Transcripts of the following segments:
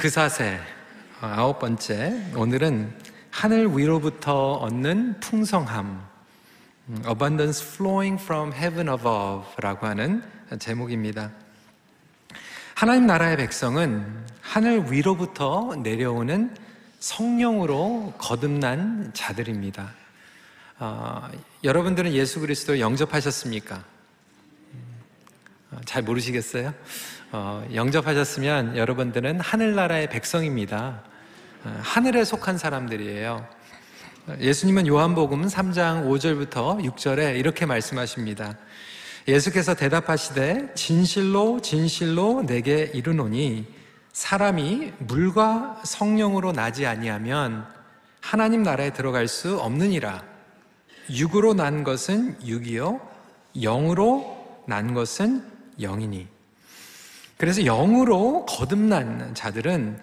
그사세 어, 아홉 번째 오늘은 하늘 위로부터 얻는 풍성함 음, Abundance flowing from heaven above라고 하는 제목입니다. 하나님 나라의 백성은 하늘 위로부터 내려오는 성령으로 거듭난 자들입니다. 어, 여러분들은 예수 그리스도 영접하셨습니까? 어, 잘 모르시겠어요? 어, 영접하셨으면 여러분들은 하늘나라의 백성입니다. 어, 하늘에 속한 사람들이에요. 예수님은 요한복음 3장 5절부터 6절에 이렇게 말씀하십니다. 예수께서 대답하시되 진실로 진실로 내게 이르노니 사람이 물과 성령으로 나지 아니하면 하나님 나라에 들어갈 수 없느니라. 육으로 난 것은 육이요 영으로 난 것은 영이니. 그래서 영으로 거듭난 자들은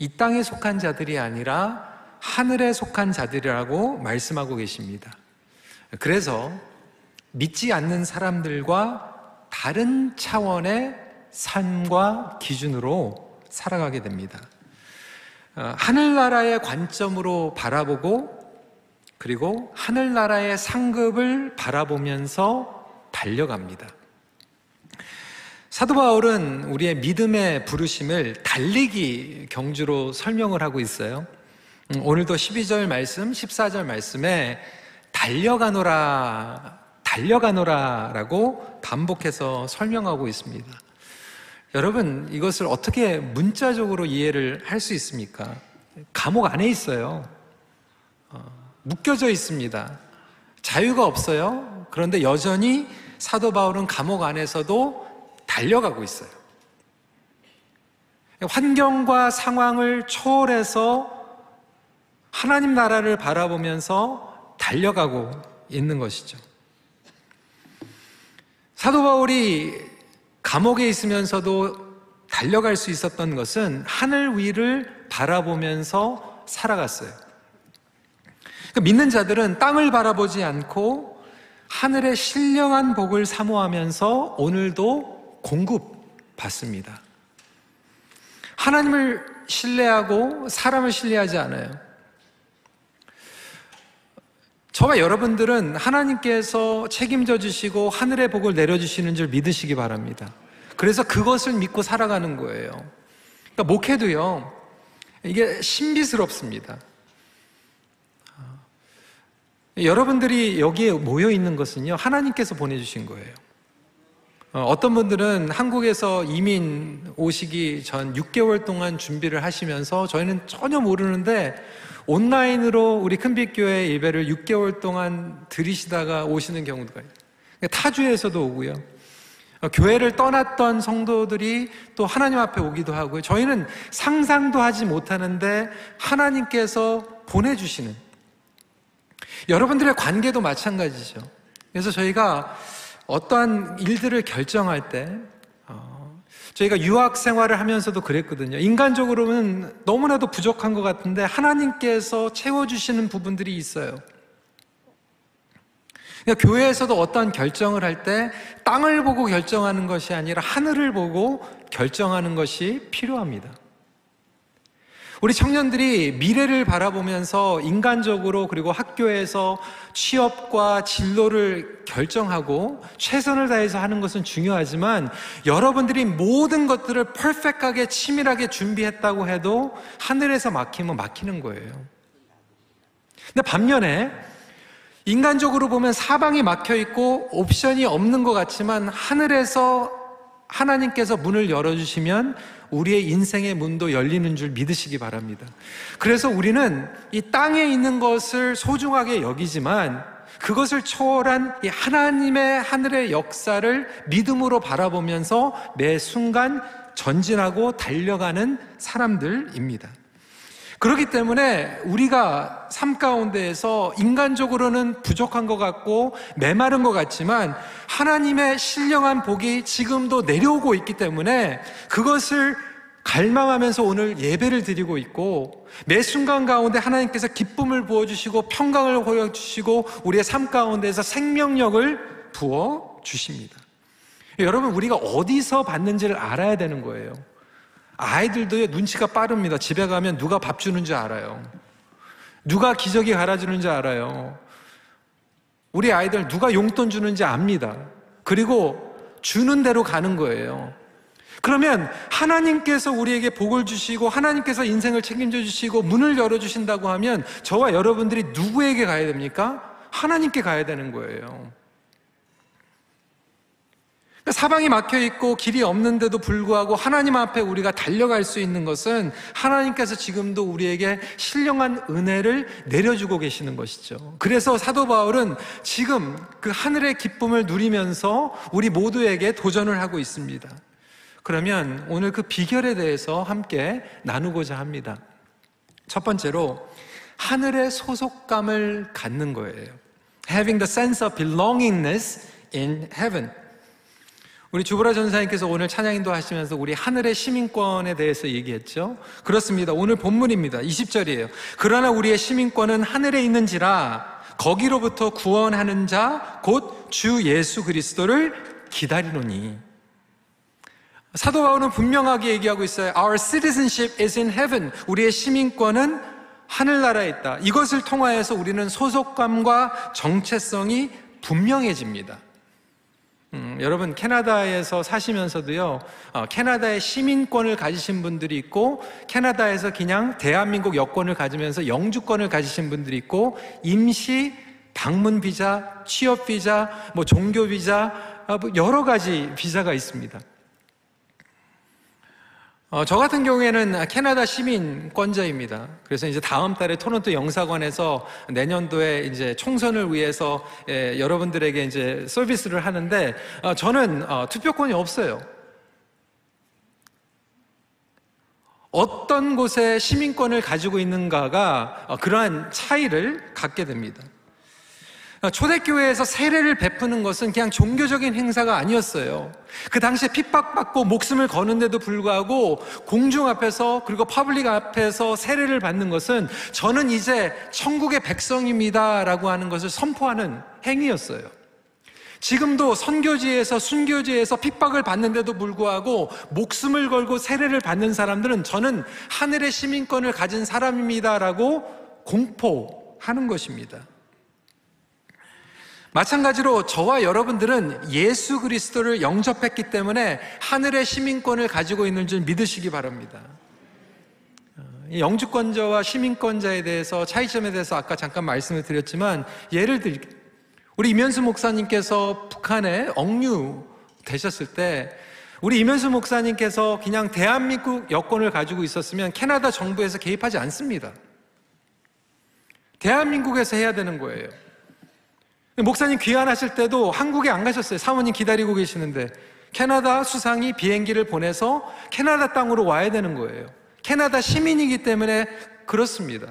이 땅에 속한 자들이 아니라 하늘에 속한 자들이라고 말씀하고 계십니다. 그래서 믿지 않는 사람들과 다른 차원의 삶과 기준으로 살아가게 됩니다. 어, 하늘나라의 관점으로 바라보고 그리고 하늘나라의 상급을 바라보면서 달려갑니다. 사도 바울은 우리의 믿음의 부르심을 달리기 경주로 설명을 하고 있어요. 음, 오늘도 12절 말씀, 14절 말씀에 달려가노라, 달려가노라 라고 반복해서 설명하고 있습니다. 여러분, 이것을 어떻게 문자적으로 이해를 할 수 있습니까? 감옥 안에 있어요. 어, 묶여져 있습니다. 자유가 없어요. 그런데 여전히 사도 바울은 감옥 안에서도 달려가고 있어요. 환경과 상황을 초월해서 하나님 나라를 바라보면서 달려가고 있는 것이죠. 사도 바울이 감옥에 있으면서도 달려갈 수 있었던 것은 하늘 위를 바라보면서 살아갔어요. 그러니까 믿는 자들은 땅을 바라보지 않고 하늘의 신령한 복을 사모하면서 오늘도 공급 받습니다. 하나님을 신뢰하고 사람을 신뢰하지 않아요. 저와 여러분들은 하나님께서 책임져 주시고 하늘의 복을 내려주시는 줄 믿으시기 바랍니다. 그래서 그것을 믿고 살아가는 거예요. 그러니까 목회도요, 이게 신비스럽습니다. 여러분들이 여기에 모여 있는 것은요, 하나님께서 보내주신 거예요. 어, 어떤 분들은 한국에서 이민 오시기 전 6개월 동안 준비를 하시면서 저희는 전혀 모르는데 온라인으로 우리 큰빛교회 예배를 6개월 동안 들이시다가 오시는 경우도 있어요. 타주에서도 오고요. 어, 교회를 떠났던 성도들이 또 하나님 앞에 오기도 하고요. 저희는 상상도 하지 못하는데 하나님께서 보내주시는 여러분들의 관계도 마찬가지죠. 그래서 저희가 어떠한 일들을 결정할 때 어, 저희가 유학 생활을 하면서도 그랬거든요. 인간적으로는 너무나도 부족한 것 같은데 하나님께서 채워주시는 부분들이 있어요. 그러니까 교회에서도 어떠한 결정을 할 때 땅을 보고 결정하는 것이 아니라 하늘을 보고 결정하는 것이 필요합니다. 우리 청년들이 미래를 바라보면서 인간적으로 그리고 학교에서 취업과 진로를 결정하고 최선을 다해서 하는 것은 중요하지만 여러분들이 모든 것들을 퍼펙하게 치밀하게 준비했다고 해도 하늘에서 막히면 막히는 거예요. 근데 반면에 인간적으로 보면 사방이 막혀 있고 옵션이 없는 것 같지만 하늘에서 하나님께서 문을 열어주시면 우리의 인생의 문도 열리는 줄 믿으시기 바랍니다. 그래서 우리는 이 땅에 있는 것을 소중하게 여기지만 그것을 초월한 이 하나님의 하늘의 역사를 믿음으로 바라보면서 매 순간 전진하고 달려가는 사람들입니다. 그렇기 때문에 우리가 삶 가운데에서 인간적으로는 부족한 것 같고 메마른 것 같지만 하나님의 신령한 복이 지금도 내려오고 있기 때문에 그것을 갈망하면서 오늘 예배를 드리고 있고 매 순간 가운데 하나님께서 기쁨을 부어주시고 평강을 보여주시고 우리의 삶 가운데에서 생명력을 부어 주십니다. 여러분 우리가 어디서 받는지를 알아야 되는 거예요. 아이들도 눈치가 빠릅니다. 집에 가면 누가 밥 주는지 알아요. 누가 기저귀 갈아주는지 알아요. 우리 아이들 누가 용돈 주는지 압니다. 그리고 주는 대로 가는 거예요. 그러면 하나님께서 우리에게 복을 주시고 하나님께서 인생을 책임져 주시고 문을 열어 주신다고 하면 저와 여러분들이 누구에게 가야 됩니까? 하나님께 가야 되는 거예요. 그러니까 사방이 막혀 있고 길이 없는데도 불구하고 하나님 앞에 우리가 달려갈 수 있는 것은 하나님께서 지금도 우리에게 신령한 은혜를 내려주고 계시는 것이죠. 그래서 사도 바울은 지금 그 하늘의 기쁨을 누리면서 우리 모두에게 도전을 하고 있습니다. 그러면 오늘 그 비결에 대해서 함께 나누고자 합니다. 첫 번째로 하늘의 소속감을 갖는 거예요. Having the sense of belongingness in heaven. 우리 주보라 전사님께서 오늘 찬양인도 하시면서 우리 하늘의 시민권에 대해서 얘기했죠. 그렇습니다. 오늘 본문입니다. 20절이에요. 그러나 우리의 시민권은 하늘에 있는지라 거기로부터 구원하는 자 곧 주 예수 그리스도를 기다리노니. 사도 바울은 분명하게 얘기하고 있어요. Our citizenship is in heaven. 우리의 시민권은 하늘나라에 있다. 이것을 통하여서 우리는 소속감과 정체성이 분명해집니다. 음, 여러분 캐나다에서 사시면서도요 어, 캐나다의 시민권을 가지신 분들이 있고 캐나다에서 그냥 대한민국 여권을 가지면서 영주권을 가지신 분들이 있고 임시 방문 비자, 취업 비자, 뭐 종교 비자 어, 뭐 여러 가지 비자가 있습니다. 어, 저 같은 경우에는 캐나다 시민권자입니다. 그래서 이제 다음 달에 토론토 영사관에서 내년도에 이제 총선을 위해서 예, 여러분들에게 이제 서비스를 하는데 어, 저는 어, 투표권이 없어요. 어떤 곳에 시민권을 가지고 있는가가 어, 그러한 차이를 갖게 됩니다. 초대교회에서 세례를 베푸는 것은 그냥 종교적인 행사가 아니었어요. 그 당시에 핍박받고 목숨을 거는데도 불구하고 공중 앞에서 그리고 파블릭 앞에서 세례를 받는 것은 저는 이제 천국의 백성입니다라고 하는 것을 선포하는 행위였어요. 지금도 선교지에서 순교지에서 핍박을 받는데도 불구하고 목숨을 걸고 세례를 받는 사람들은 저는 하늘의 시민권을 가진 사람입니다라고 공포하는 것입니다. 마찬가지로 저와 여러분들은 예수 그리스도를 영접했기 때문에 하늘의 시민권을 가지고 있는 줄 믿으시기 바랍니다. 어, 영주권자와 시민권자에 대해서 차이점에 대해서 아까 잠깐 말씀을 드렸지만 예를 들 우리 이면수 목사님께서 북한에 억류 되셨을 때 우리 이면수 목사님께서 그냥 대한민국 여권을 가지고 있었으면 캐나다 정부에서 개입하지 않습니다. 대한민국에서 해야 되는 거예요. 목사님 귀환하실 때도 한국에 안 가셨어요. 사모님 기다리고 계시는데 캐나다 수상이 비행기를 보내서 캐나다 땅으로 와야 되는 거예요. 캐나다 시민이기 때문에 그렇습니다.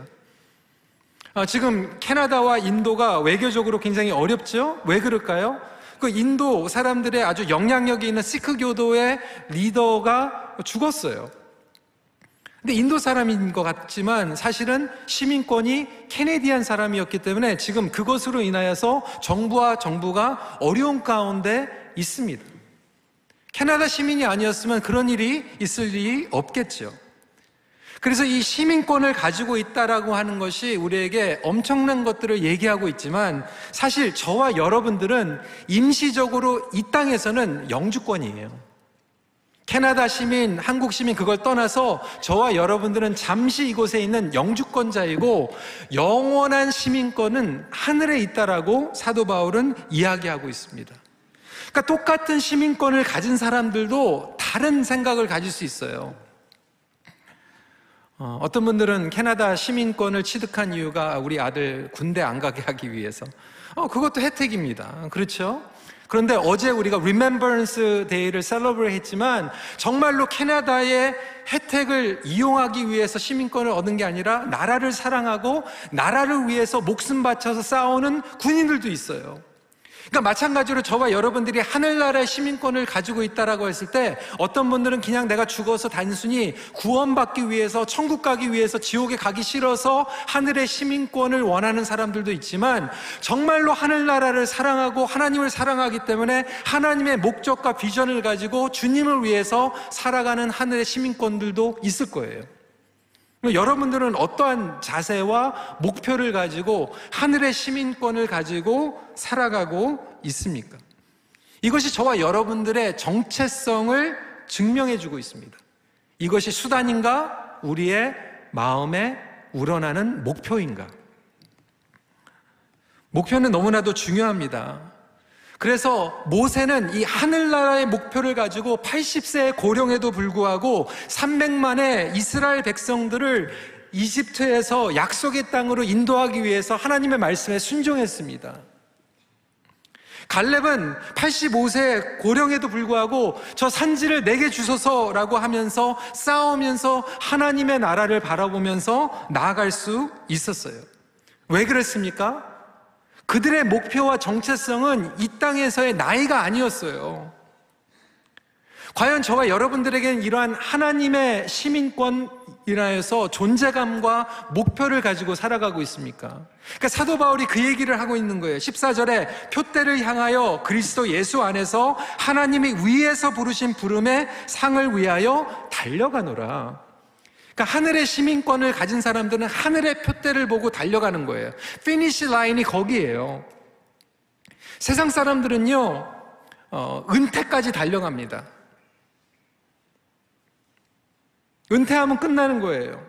아, 지금 캐나다와 인도가 외교적으로 굉장히 어렵죠? 왜 그럴까요? 그 인도 사람들의 아주 영향력이 있는 시크 교도의 리더가 죽었어요. 근데 인도 사람인 것 같지만 사실은 시민권이 캐네디안 사람이었기 때문에 지금 그것으로 인하여서 정부와 정부가 어려운 가운데 있습니다. 캐나다 시민이 아니었으면 그런 일이 있을 일이 없겠죠. 그래서 이 시민권을 가지고 있다라고 하는 것이 우리에게 엄청난 것들을 얘기하고 있지만 사실 저와 여러분들은 임시적으로 이 땅에서는 영주권이에요. 캐나다 시민, 한국 시민 그걸 떠나서 저와 여러분들은 잠시 이곳에 있는 영주권자이고 영원한 시민권은 하늘에 있다라고 사도 바울은 이야기하고 있습니다. 그러니까 똑같은 시민권을 가진 사람들도 다른 생각을 가질 수 있어요. 어, 떤 분들은 캐나다 시민권을 취득한 이유가 우리 아들 군대 안 가게 하기 위해서. 어, 그것도 혜택입니다. 그렇죠? 그런데 어제 우리가 Remembrance Day를 셀러브레 했지만 정말로 캐나다의 혜택을 이용하기 위해서 시민권을 얻는 게 아니라 나라를 사랑하고 나라를 위해서 목숨 바쳐서 싸우는 군인들도 있어요. 그러니까 마찬가지로 저와 여러분들이 하늘나라의 시민권을 가지고 있다라고 했을 때 어떤 분들은 그냥 내가 죽어서 단순히 구원받기 위해서 천국 가기 위해서 지옥에 가기 싫어서 하늘의 시민권을 원하는 사람들도 있지만 정말로 하늘나라를 사랑하고 하나님을 사랑하기 때문에 하나님의 목적과 비전을 가지고 주님을 위해서 살아가는 하늘의 시민권들도 있을 거예요. 여러분들은 어떠한 자세와 목표를 가지고 하늘의 시민권을 가지고 살아가고 있습니까? 이것이 저와 여러분들의 정체성을 증명해 주고 있습니다. 이것이 수단인가? 우리의 마음에 우러나는 목표인가? 목표는 너무나도 중요합니다. 그래서 모세는 이 하늘나라의 목표를 가지고 80세의 고령에도 불구하고 300만의 이스라엘 백성들을 이집트에서 약속의 땅으로 인도하기 위해서 하나님의 말씀에 순종했습니다. 갈렙은 85세 고령에도 불구하고 저 산지를 내게 주소서라고 하면서 싸우면서 하나님의 나라를 바라보면서 나아갈 수 있었어요. 왜 그랬습니까? 그들의 목표와 정체성은 이 땅에서의 나이가 아니었어요. 과연 저와 여러분들에게는 이러한 하나님의 시민권이라해서 존재감과 목표를 가지고 살아가고 있습니까? 그러니까 사도 바울이 그 얘기를 하고 있는 거예요. 14절에 표대를 향하여 그리스도 예수 안에서 하나님이 위에서 부르신 부름의 상을 위하여 달려가노라. 그러니까 하늘의 시민권을 가진 사람들은 하늘의 표대를 보고 달려가는 거예요. finish line이 거기에요. 세상 사람들은요, 어, 은퇴까지 달려갑니다. 은퇴하면 끝나는 거예요.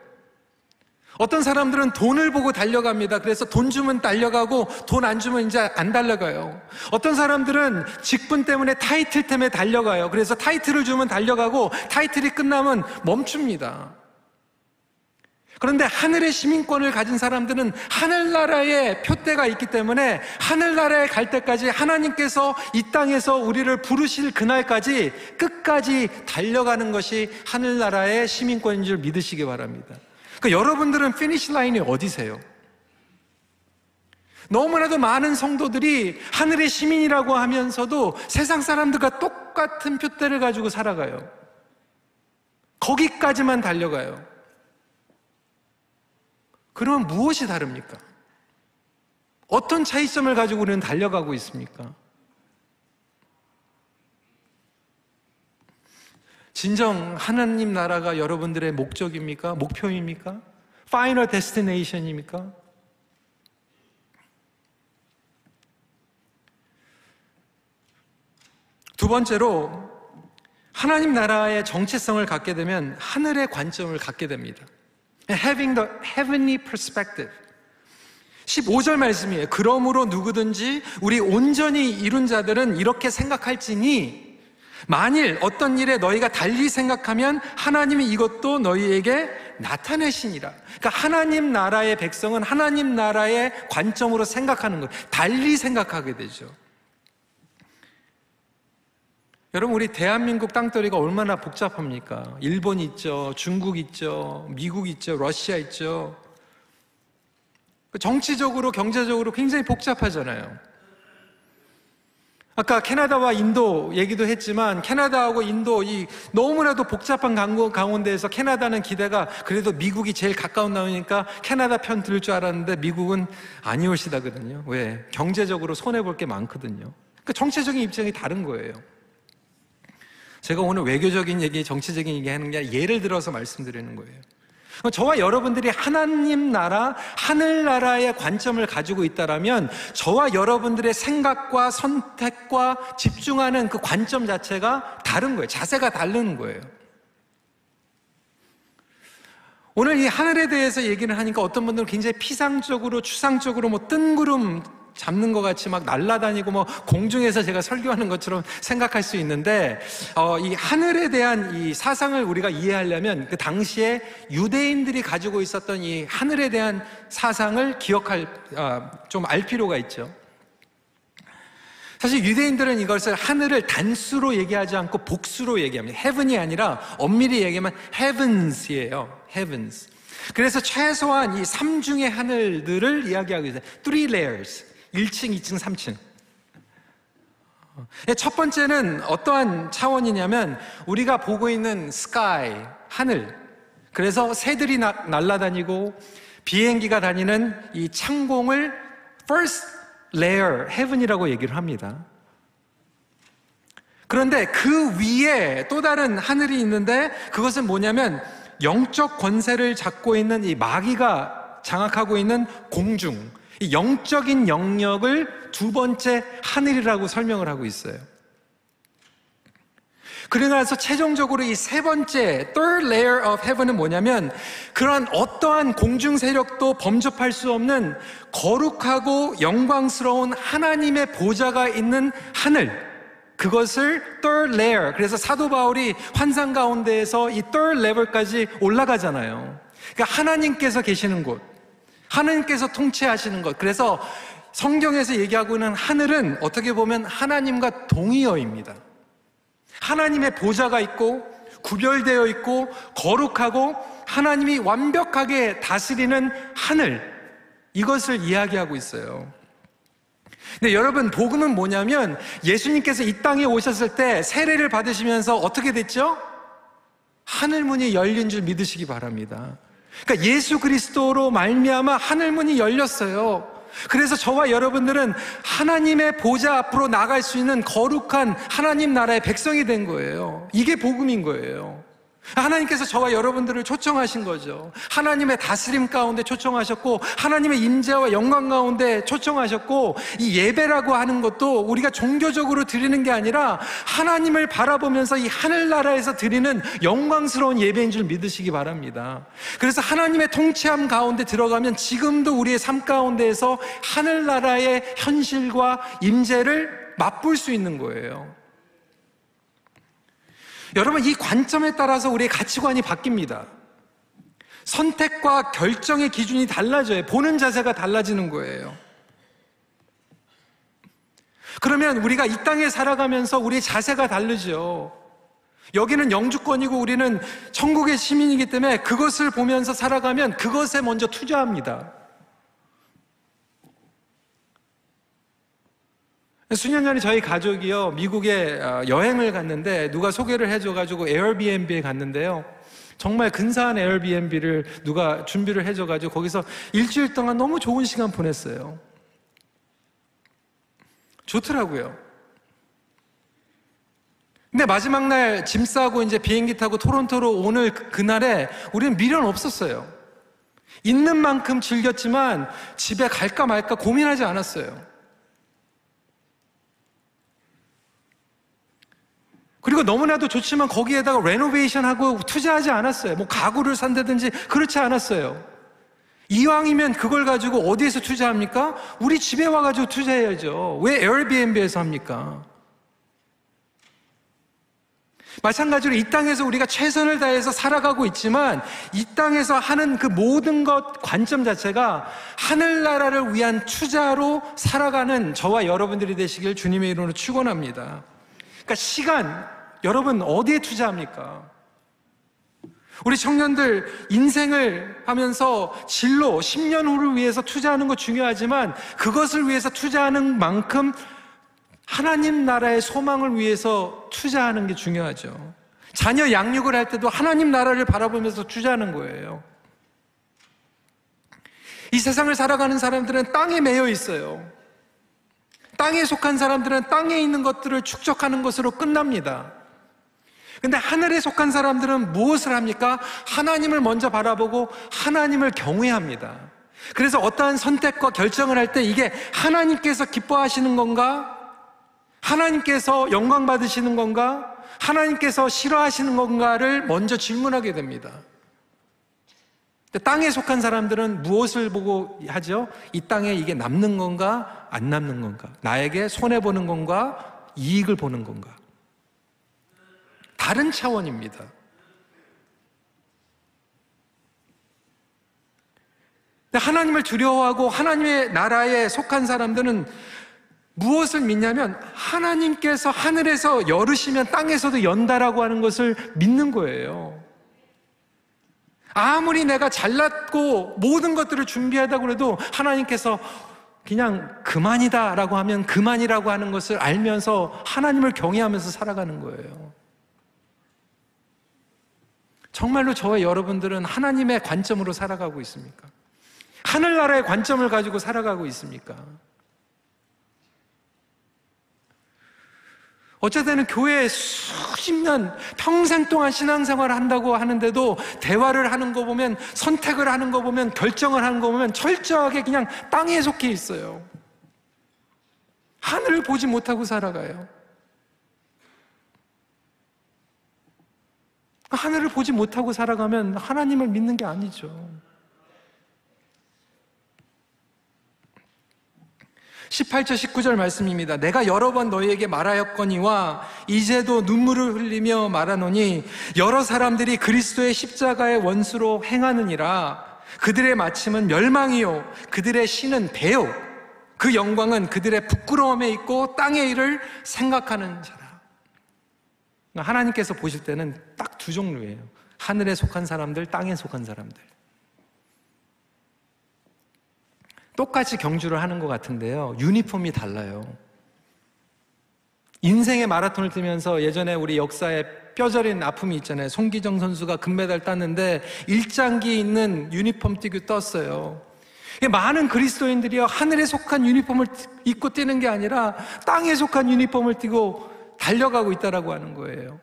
어떤 사람들은 돈을 보고 달려갑니다. 그래서 돈 주면 달려가고 돈 안 주면 이제 안 달려가요. 어떤 사람들은 직분 때문에 타이틀 때문에 달려가요. 그래서 타이틀을 주면 달려가고 타이틀이 끝나면 멈춥니다. 그런데 하늘의 시민권을 가진 사람들은 하늘나라의 표대가 있기 때문에 하늘나라에 갈 때까지 하나님께서 이 땅에서 우리를 부르실 그날까지 끝까지 달려가는 것이 하늘나라의 시민권인 줄 믿으시기 바랍니다. 그러니까 여러분들은 finish line이 어디세요? 너무나도 많은 성도들이 하늘의 시민이라고 하면서도 세상 사람들과 똑같은 표대를 가지고 살아가요. 거기까지만 달려가요. 그러면 무엇이 다릅니까? 어떤 차이점을 가지고 우리는 달려가고 있습니까? 진정 하나님 나라가 여러분들의 목적입니까? 목표입니까? 파이널 데스티네이션입니까? 두 번째로 하나님 나라의 정체성을 갖게 되면 하늘의 관점을 갖게 됩니다. Having the heavenly perspective. 15절 말씀이에요. 그러므로 누구든지 우리 온전히 이룬 자들은 이렇게 생각할지니 만일 어떤 일에 너희가 달리 생각하면 하나님이 이것도 너희에게 나타내시니라. 그러니까 하나님 나라의 백성은 하나님 나라의 관점으로 생각하는 거예요. 달리 생각하게 되죠. 여러분, 우리 대한민국 땅덩이가 얼마나 복잡합니까? 일본 있죠, 중국 있죠, 미국 있죠, 러시아 있죠. 그 정치적으로, 경제적으로 굉장히 복잡하잖아요. 아까 캐나다와 인도 얘기도 했지만 캐나다하고 인도 이 너무나도 복잡한 가운데에서 캐나다는 기대가 그래도 미국이 제일 가까운 나오니까 캐나다 편들줄 알았는데 미국은 아니오시다거든요. 왜? 경제적으로 손해 볼 게 많거든요. 그 정치적인 입장이 다른 거예요. 제가 오늘 외교적인 얘기, 정치적인 얘기 하는 게 아니라 예를 들어서 말씀드리는 거예요. 저와 여러분들이 하나님 나라, 하늘 나라의 관점을 가지고 있다라면 저와 여러분들의 생각과 선택과 집중하는 그 관점 자체가 다른 거예요. 자세가 다른 거예요. 오늘 이 하늘에 대해서 얘기를 하니까 어떤 분들은 굉장히 피상적으로, 추상적으로 뭐 뜬구름 잡는 것 같이 막 날아다니고 뭐 공중에서 제가 설교하는 것처럼 생각할 수 있는데 어, 이 하늘에 대한 이 사상을 우리가 이해하려면 그 당시에 유대인들이 가지고 있었던 이 하늘에 대한 사상을 기억할 어, 좀알 필요가 있죠. 사실 유대인들은 이것을 하늘을 단수로 얘기하지 않고 복수로 얘기합니다. heaven이 아니라 엄밀히 얘기하면 heavens이에요. heavens. 그래서 최소한 이 삼중의 하늘들을 이야기하고 있어요. three layers. 1층, 2층, 3층. 예, 첫 번째는 어떠한 차원이냐면 우리가 보고 있는 스카이, 하늘. 그래서 새들이 나, 날아다니고 비행기가 다니는 이 창공을 first layer, heaven이라고 얘기를 합니다. 그런데 그 위에 또 다른 하늘이 있는데 그것은 뭐냐면 영적 권세를 잡고 있는 이 마귀가 장악하고 있는 공중, 이 영적인 영역을 두 번째 하늘이라고 설명을 하고 있어요. 그러고 나서 최종적으로 이 세 번째 third layer of heaven은 뭐냐면 그러한 어떠한 공중 세력도 범접할 수 없는 거룩하고 영광스러운 하나님의 보좌가 있는 하늘 그것을 third layer 그래서 사도 바울이 환상 가운데에서 이 third level까지 올라가잖아요. 그러니까 하나님께서 계시는 곳 하나님께서 통치하시는 것. 그래서 성경에서 얘기하고 있는 하늘은 어떻게 보면 하나님과 동의어입니다. 하나님의 보좌가 있고 구별되어 있고 거룩하고 하나님이 완벽하게 다스리는 하늘 이것을 이야기하고 있어요. 근데 여러분 복음은 뭐냐면 예수님께서 이 땅에 오셨을 때 세례를 받으시면서 어떻게 됐죠? 하늘 문이 열린 줄 믿으시기 바랍니다. 그러니까 예수 그리스도로 말미암아 하늘 문이 열렸어요. 그래서 저와 여러분들은 하나님의 보좌 앞으로 나갈 수 있는 거룩한 하나님 나라의 백성이 된 거예요. 이게 복음인 거예요. 하나님께서 저와 여러분들을 초청하신 거죠. 하나님의 다스림 가운데 초청하셨고 하나님의 임재와 영광 가운데 초청하셨고 이 예배라고 하는 것도 우리가 종교적으로 드리는 게 아니라 하나님을 바라보면서 이 하늘나라에서 드리는 영광스러운 예배인 줄 믿으시기 바랍니다. 그래서 하나님의 통치함 가운데 들어가면 지금도 우리의 삶 가운데에서 하늘나라의 현실과 임재를 맛볼 수 있는 거예요. 여러분, 이 관점에 따라서 우리의 가치관이 바뀝니다. 선택과 결정의 기준이 달라져요. 보는 자세가 달라지는 거예요. 그러면 우리가 이 땅에 살아가면서 우리의 자세가 다르죠. 여기는 영주권이고 우리는 천국의 시민이기 때문에 그것을 보면서 살아가면 그것에 먼저 투자합니다. 수년 전에 저희 가족이요, 미국에 어, 여행을 갔는데 누가 소개를 해줘가지고 에어비앤비에 갔는데요. 정말 근사한 에어비앤비를 누가 준비를 해줘가지고 거기서 일주일 동안 너무 좋은 시간 보냈어요. 좋더라고요. 근데 마지막 날 짐 싸고 이제 비행기 타고 토론토로 오늘 그, 그날에 우리는 미련 없었어요. 있는 만큼 즐겼지만 집에 갈까 말까 고민하지 않았어요. 그리고 너무나도 좋지만 거기에다가 레노베이션하고 투자하지 않았어요. 뭐 가구를 산다든지 그렇지 않았어요. 이왕이면 그걸 가지고 어디에서 투자합니까? 우리 집에 와가지고 투자해야죠. 왜 에어비앤비에서 합니까? 마찬가지로 이 땅에서 우리가 최선을 다해서 살아가고 있지만 이 땅에서 하는 그 모든 것 관점 자체가 하늘나라를 위한 투자로 살아가는 저와 여러분들이 되시길 주님의 이름으로 축원합니다. 그러니까 시간 여러분 어디에 투자합니까? 우리 청년들 인생을 하면서 진로 10년 후를 위해서 투자하는 거 중요하지만 그것을 위해서 투자하는 만큼 하나님 나라의 소망을 위해서 투자하는 게 중요하죠. 자녀 양육을 할 때도 하나님 나라를 바라보면서 투자하는 거예요. 이 세상을 살아가는 사람들은 땅에 매여 있어요. 땅에 속한 사람들은 땅에 있는 것들을 축적하는 것으로 끝납니다. 근데 하늘에 속한 사람들은 무엇을 합니까? 하나님을 먼저 바라보고 하나님을 경외합니다. 그래서 어떠한 선택과 결정을 할 때 이게 하나님께서 기뻐하시는 건가? 하나님께서 영광 받으시는 건가? 하나님께서 싫어하시는 건가를 먼저 질문하게 됩니다. 땅에 속한 사람들은 무엇을 보고 하죠? 이 땅에 이게 남는 건가? 안 남는 건가? 나에게 손해보는 건가? 이익을 보는 건가? 다른 차원입니다. 하나님을 두려워하고 하나님의 나라에 속한 사람들은 무엇을 믿냐면 하나님께서 하늘에서 열으시면 땅에서도 연다라고 하는 것을 믿는 거예요. 아무리 내가 잘났고 모든 것들을 준비하다고 해도 하나님께서 그냥 그만이다라고 하면 그만이라고 하는 것을 알면서 하나님을 경외하면서 살아가는 거예요. 정말로 저와 여러분들은 하나님의 관점으로 살아가고 있습니까? 하늘나라의 관점을 가지고 살아가고 있습니까? 어쨌든 교회에 수십 년, 평생 동안 신앙생활을 한다고 하는데도 대화를 하는 거 보면, 선택을 하는 거 보면, 결정을 하는 거 보면 철저하게 그냥 땅에 속해 있어요. 하늘을 보지 못하고 살아가요. 하늘을 보지 못하고 살아가면 하나님을 믿는 게 아니죠. 18절 19절 말씀입니다. 내가 여러 번 너희에게 말하였거니와 이제도 눈물을 흘리며 말하노니 여러 사람들이 그리스도의 십자가의 원수로 행하느니라 그들의 마침은 멸망이요 그들의 신은 배요 그 영광은 그들의 부끄러움에 있고 땅의 일을 생각하는 자라. 하나님께서 보실 때는 딱 두 종류예요. 하늘에 속한 사람들, 땅에 속한 사람들. 똑같이 경주를 하는 것 같은데요. 유니폼이 달라요. 인생의 마라톤을 뛰면서 예전에 우리 역사에 뼈저린 아픔이 있잖아요. 송기정 선수가 금메달 땄는데 일장기 있는 유니폼 뛰고 떴어요. 많은 그리스도인들이요 하늘에 속한 유니폼을 입고 뛰는 게 아니라 땅에 속한 유니폼을 띠고 달려가고 있다라고 하는 거예요.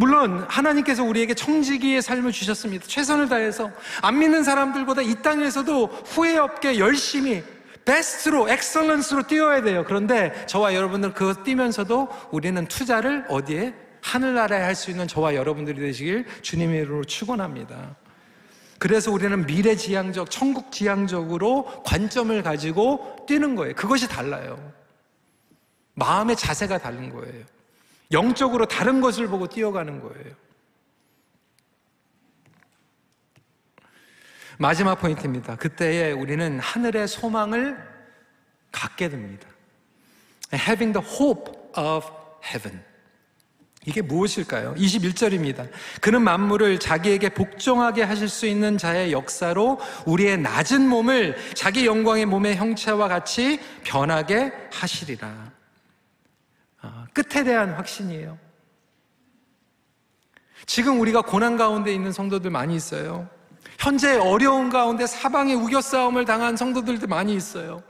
물론 하나님께서 우리에게 청지기의 삶을 주셨습니다. 최선을 다해서 안 믿는 사람들보다 이 땅에서도 후회 없게 열심히 베스트로 엑설런스로 뛰어야 돼요. 그런데 저와 여러분들 그거 뛰면서도 우리는 투자를 어디에 하늘나라에 할 수 있는 저와 여러분들이 되시길 주님의 이름으로 축원합니다. 그래서 우리는 미래지향적, 천국지향적으로 관점을 가지고 뛰는 거예요. 그것이 달라요. 마음의 자세가 다른 거예요. 영적으로 다른 것을 보고 뛰어가는 거예요. 마지막 포인트입니다. 그때에 우리는 하늘의 소망을 갖게 됩니다. Having the hope of heaven. 이게 무엇일까요? 21절입니다. 그는 만물을 자기에게 복종하게 하실 수 있는 자의 역사로 우리의 낮은 몸을 자기 영광의 몸의 형체와 같이 변하게 하시리라. 아, 끝에 대한 확신이에요. 지금 우리가 고난 가운데 있는 성도들 많이 있어요. 현재 어려운 가운데 사방에 우겨 싸움을 당한 성도들도 많이 있어요.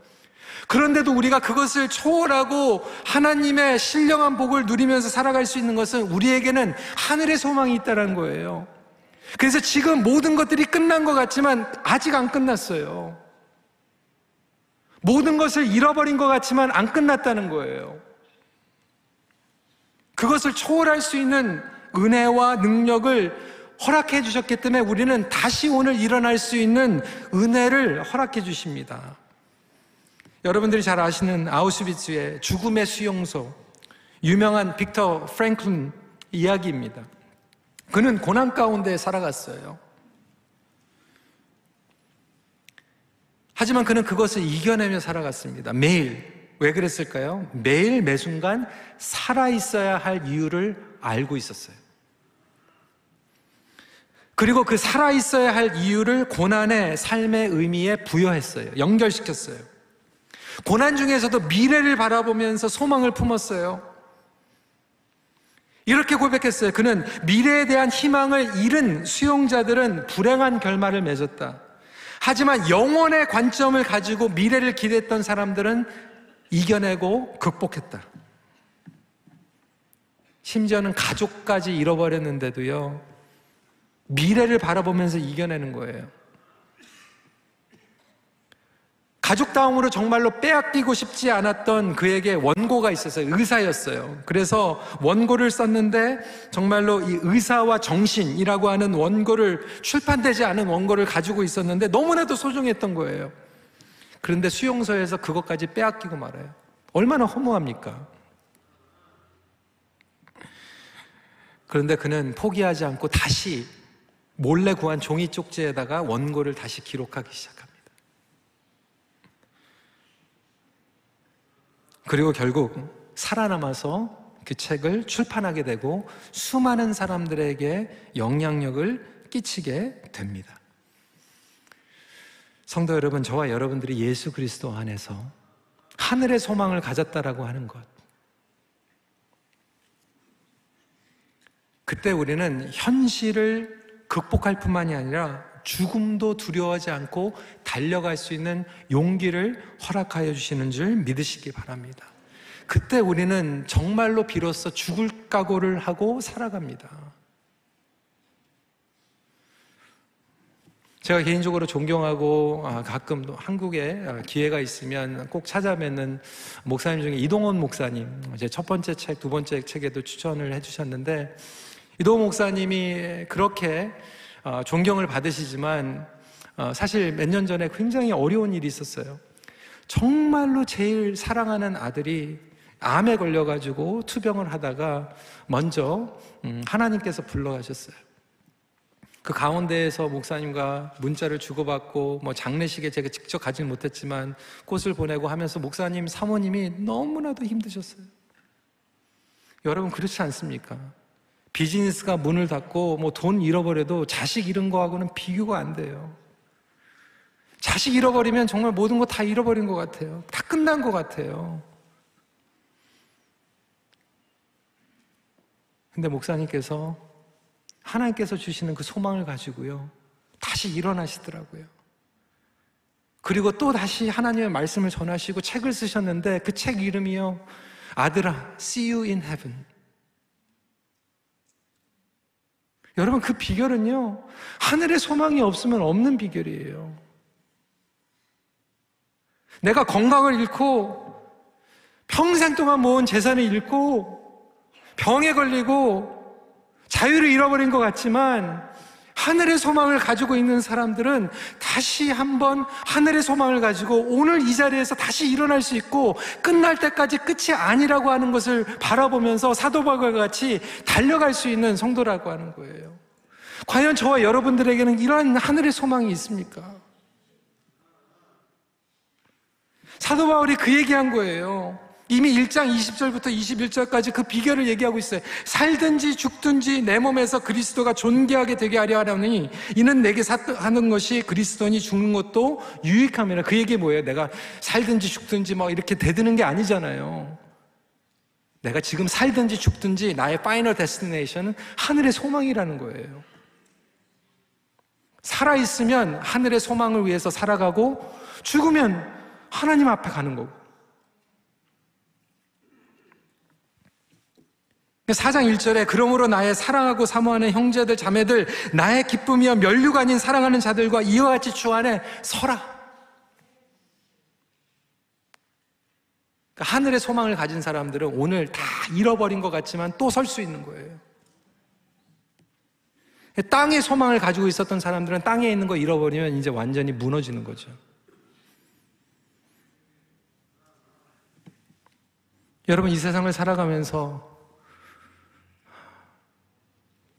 그런데도 우리가 그것을 초월하고 하나님의 신령한 복을 누리면서 살아갈 수 있는 것은 우리에게는 하늘의 소망이 있다는 거예요. 그래서 지금 모든 것들이 끝난 것 같지만 아직 안 끝났어요. 모든 것을 잃어버린 것 같지만 안 끝났다는 거예요. 그것을 초월할 수 있는 은혜와 능력을 허락해 주셨기 때문에 우리는 다시 오늘 일어날 수 있는 은혜를 허락해 주십니다. 여러분들이 잘 아시는 아우슈비츠의 죽음의 수용소, 유명한 빅터 프랭클린 이야기입니다. 그는 고난 가운데 살아갔어요. 하지만 그는 그것을 이겨내며 살아갔습니다. 매일 왜 그랬을까요? 매일 매 순간 살아있어야 할 이유를 알고 있었어요. 그리고 그 살아있어야 할 이유를 고난의 삶의 의미에 부여했어요. 연결시켰어요. 고난 중에서도 미래를 바라보면서 소망을 품었어요. 이렇게 고백했어요. 그는 미래에 대한 희망을 잃은 수용자들은 불행한 결말을 맺었다. 하지만 영원의 관점을 가지고 미래를 기대했던 사람들은 이겨내고 극복했다. 심지어는 가족까지 잃어버렸는데도요, 미래를 바라보면서 이겨내는 거예요. 가족다움으로 정말로 빼앗기고 싶지 않았던 그에게 원고가 있었어요. 의사였어요. 그래서 원고를 썼는데 정말로 이 의사와 정신이라고 하는 원고를 출판되지 않은 원고를 가지고 있었는데 너무나도 소중했던 거예요. 그런데 수용소에서 그것까지 빼앗기고 말아요. 얼마나 허무합니까? 그런데 그는 포기하지 않고 다시 몰래 구한 종이 쪽지에다가 원고를 다시 기록하기 시작합니다. 그리고 결국 살아남아서 그 책을 출판하게 되고 수많은 사람들에게 영향력을 끼치게 됩니다. 성도 여러분, 저와 여러분들이 예수 그리스도 안에서 하늘의 소망을 가졌다라고 하는 것. 그때 우리는 현실을 극복할 뿐만이 아니라 죽음도 두려워하지 않고 달려갈 수 있는 용기를 허락하여 주시는 줄 믿으시기 바랍니다. 그때 우리는 정말로 비로소 죽을 각오를 하고 살아갑니다. 제가 개인적으로 존경하고 아, 가끔 한국에 아, 기회가 있으면 꼭 찾아뵙는 목사님 중에 이동원 목사님, 제 첫 번째 책, 두 번째 책에도 추천을 해주셨는데 이동원 목사님이 그렇게 아, 존경을 받으시지만 사실 몇 년 전에 굉장히 어려운 일이 있었어요. 정말로 제일 사랑하는 아들이 암에 걸려가지고 투병을 하다가 먼저 음, 하나님께서 불러가셨어요. 그 가운데에서 목사님과 문자를 주고받고 뭐 장례식에 제가 직접 가진 못했지만 꽃을 보내고 하면서 목사님 사모님이 너무나도 힘드셨어요. 여러분 그렇지 않습니까? 비즈니스가 문을 닫고 뭐 돈 잃어버려도 자식 잃은 거하고는 비교가 안 돼요. 자식 잃어버리면 정말 모든 거 다 잃어버린 것 같아요. 다 끝난 것 같아요. 근데 목사님께서 하나님께서 주시는 그 소망을 가지고요. 다시 일어나시더라고요. 그리고 또 다시 하나님의 말씀을 전하시고 책을 쓰셨는데 그 책 이름이요. 아들아, see you in heaven. 여러분, 그 비결은요. 하늘의 소망이 없으면 없는 비결이에요. 내가 건강을 잃고 평생 동안 모은 재산을 잃고 병에 걸리고 자유를 잃어버린 것 같지만 하늘의 소망을 가지고 있는 사람들은 다시 한번 하늘의 소망을 가지고 오늘 이 자리에서 다시 일어날 수 있고 끝날 때까지 끝이 아니라고 하는 것을 바라보면서 사도바과 같이 달려갈 수 있는 성도라고 하는 거예요. 과연 저와 여러분들에게는 이러한 하늘의 소망이 있습니까? 사도 바울이 그 얘기한 거예요. 이미 1장 20절부터 21절까지 그 비결을 얘기하고 있어요. 살든지 죽든지 내 몸에서 그리스도가 존귀하게 되게 하려 하려니 이는 내게 하는 것이 그리스도니 죽는 것도 유익함이라. 그 얘기 뭐예요? 내가 살든지 죽든지 막 이렇게 대드는 게 아니잖아요. 내가 지금 살든지 죽든지 나의 final destination은 하늘의 소망이라는 거예요. 살아있으면 하늘의 소망을 위해서 살아가고 죽으면 하나님 앞에 가는 거고. 4장 1절에 그러므로 나의 사랑하고 사모하는 형제들 자매들 나의 기쁨이여 면류관인 사랑하는 자들과 이와 같이 주 안에 서라. 그러니까 하늘의 소망을 가진 사람들은 오늘 다 잃어버린 것 같지만 또 설 수 있는 거예요. 땅의 소망을 가지고 있었던 사람들은 땅에 있는 거 잃어버리면 이제 완전히 무너지는 거죠. 여러분 이 세상을 살아가면서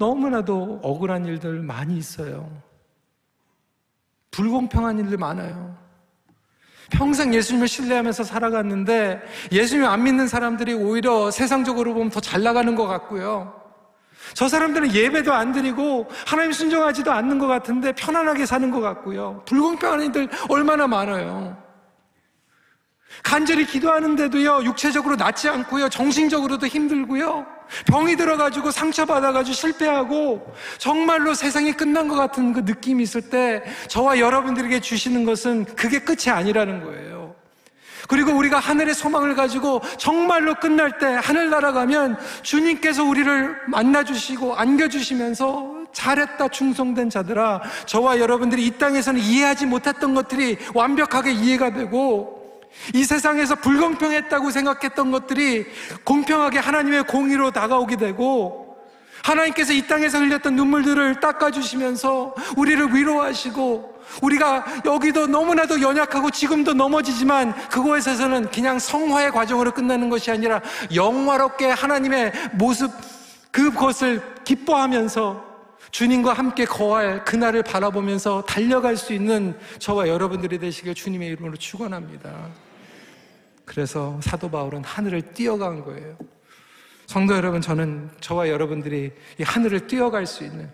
너무나도 억울한 일들 많이 있어요. 불공평한 일들 많아요. 평생 예수님을 신뢰하면서 살아갔는데 예수님 안 믿는 사람들이 오히려 세상적으로 보면 더 잘 나가는 것 같고요. 저 사람들은 예배도 안 드리고 하나님 순종하지도 않는 것 같은데 편안하게 사는 것 같고요. 불공평한 일들 얼마나 많아요. 간절히 기도하는데도요, 육체적으로 낫지 않고요, 정신적으로도 힘들고요, 병이 들어가지고 상처받아가지고 실패하고, 정말로 세상이 끝난 것 같은 그 느낌이 있을 때, 저와 여러분들에게 주시는 것은 그게 끝이 아니라는 거예요. 그리고 우리가 하늘의 소망을 가지고 정말로 끝날 때 하늘 날아가면 주님께서 우리를 만나주시고 안겨주시면서 잘했다 충성된 자들아 저와 여러분들이 이 땅에서는 이해하지 못했던 것들이 완벽하게 이해가 되고 이 세상에서 불공평했다고 생각했던 것들이 공평하게 하나님의 공의로 다가오게 되고 하나님께서 이 땅에서 흘렸던 눈물들을 닦아주시면서 우리를 위로하시고 우리가 여기도 너무나도 연약하고 지금도 넘어지지만 그곳에서는 그냥 성화의 과정으로 끝나는 것이 아니라 영화롭게 하나님의 모습 그것을 기뻐하면서 주님과 함께 거할 그날을 바라보면서 달려갈 수 있는 저와 여러분들이 되시길 주님의 이름으로 축원합니다. 그래서 사도 바울은 하늘을 뛰어간 거예요. 성도 여러분, 저는 저와 여러분들이 이 하늘을 뛰어갈 수 있는,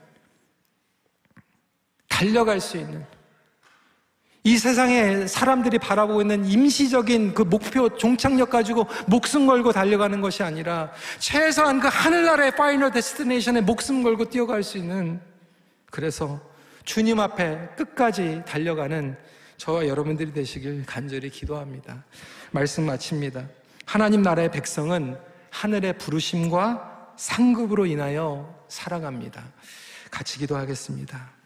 달려갈 수 있는, 이 세상에 사람들이 바라보고 있는 임시적인 그 목표, 종착역 가지고 목숨 걸고 달려가는 것이 아니라 최소한 그 하늘나라의 final destination에 목숨 걸고 뛰어갈 수 있는 그래서 주님 앞에 끝까지 달려가는 저와 여러분들이 되시길 간절히 기도합니다. 말씀 마칩니다. 하나님 나라의 백성은 하늘의 부르심과 상급으로 인하여 살아갑니다. 같이 기도하겠습니다.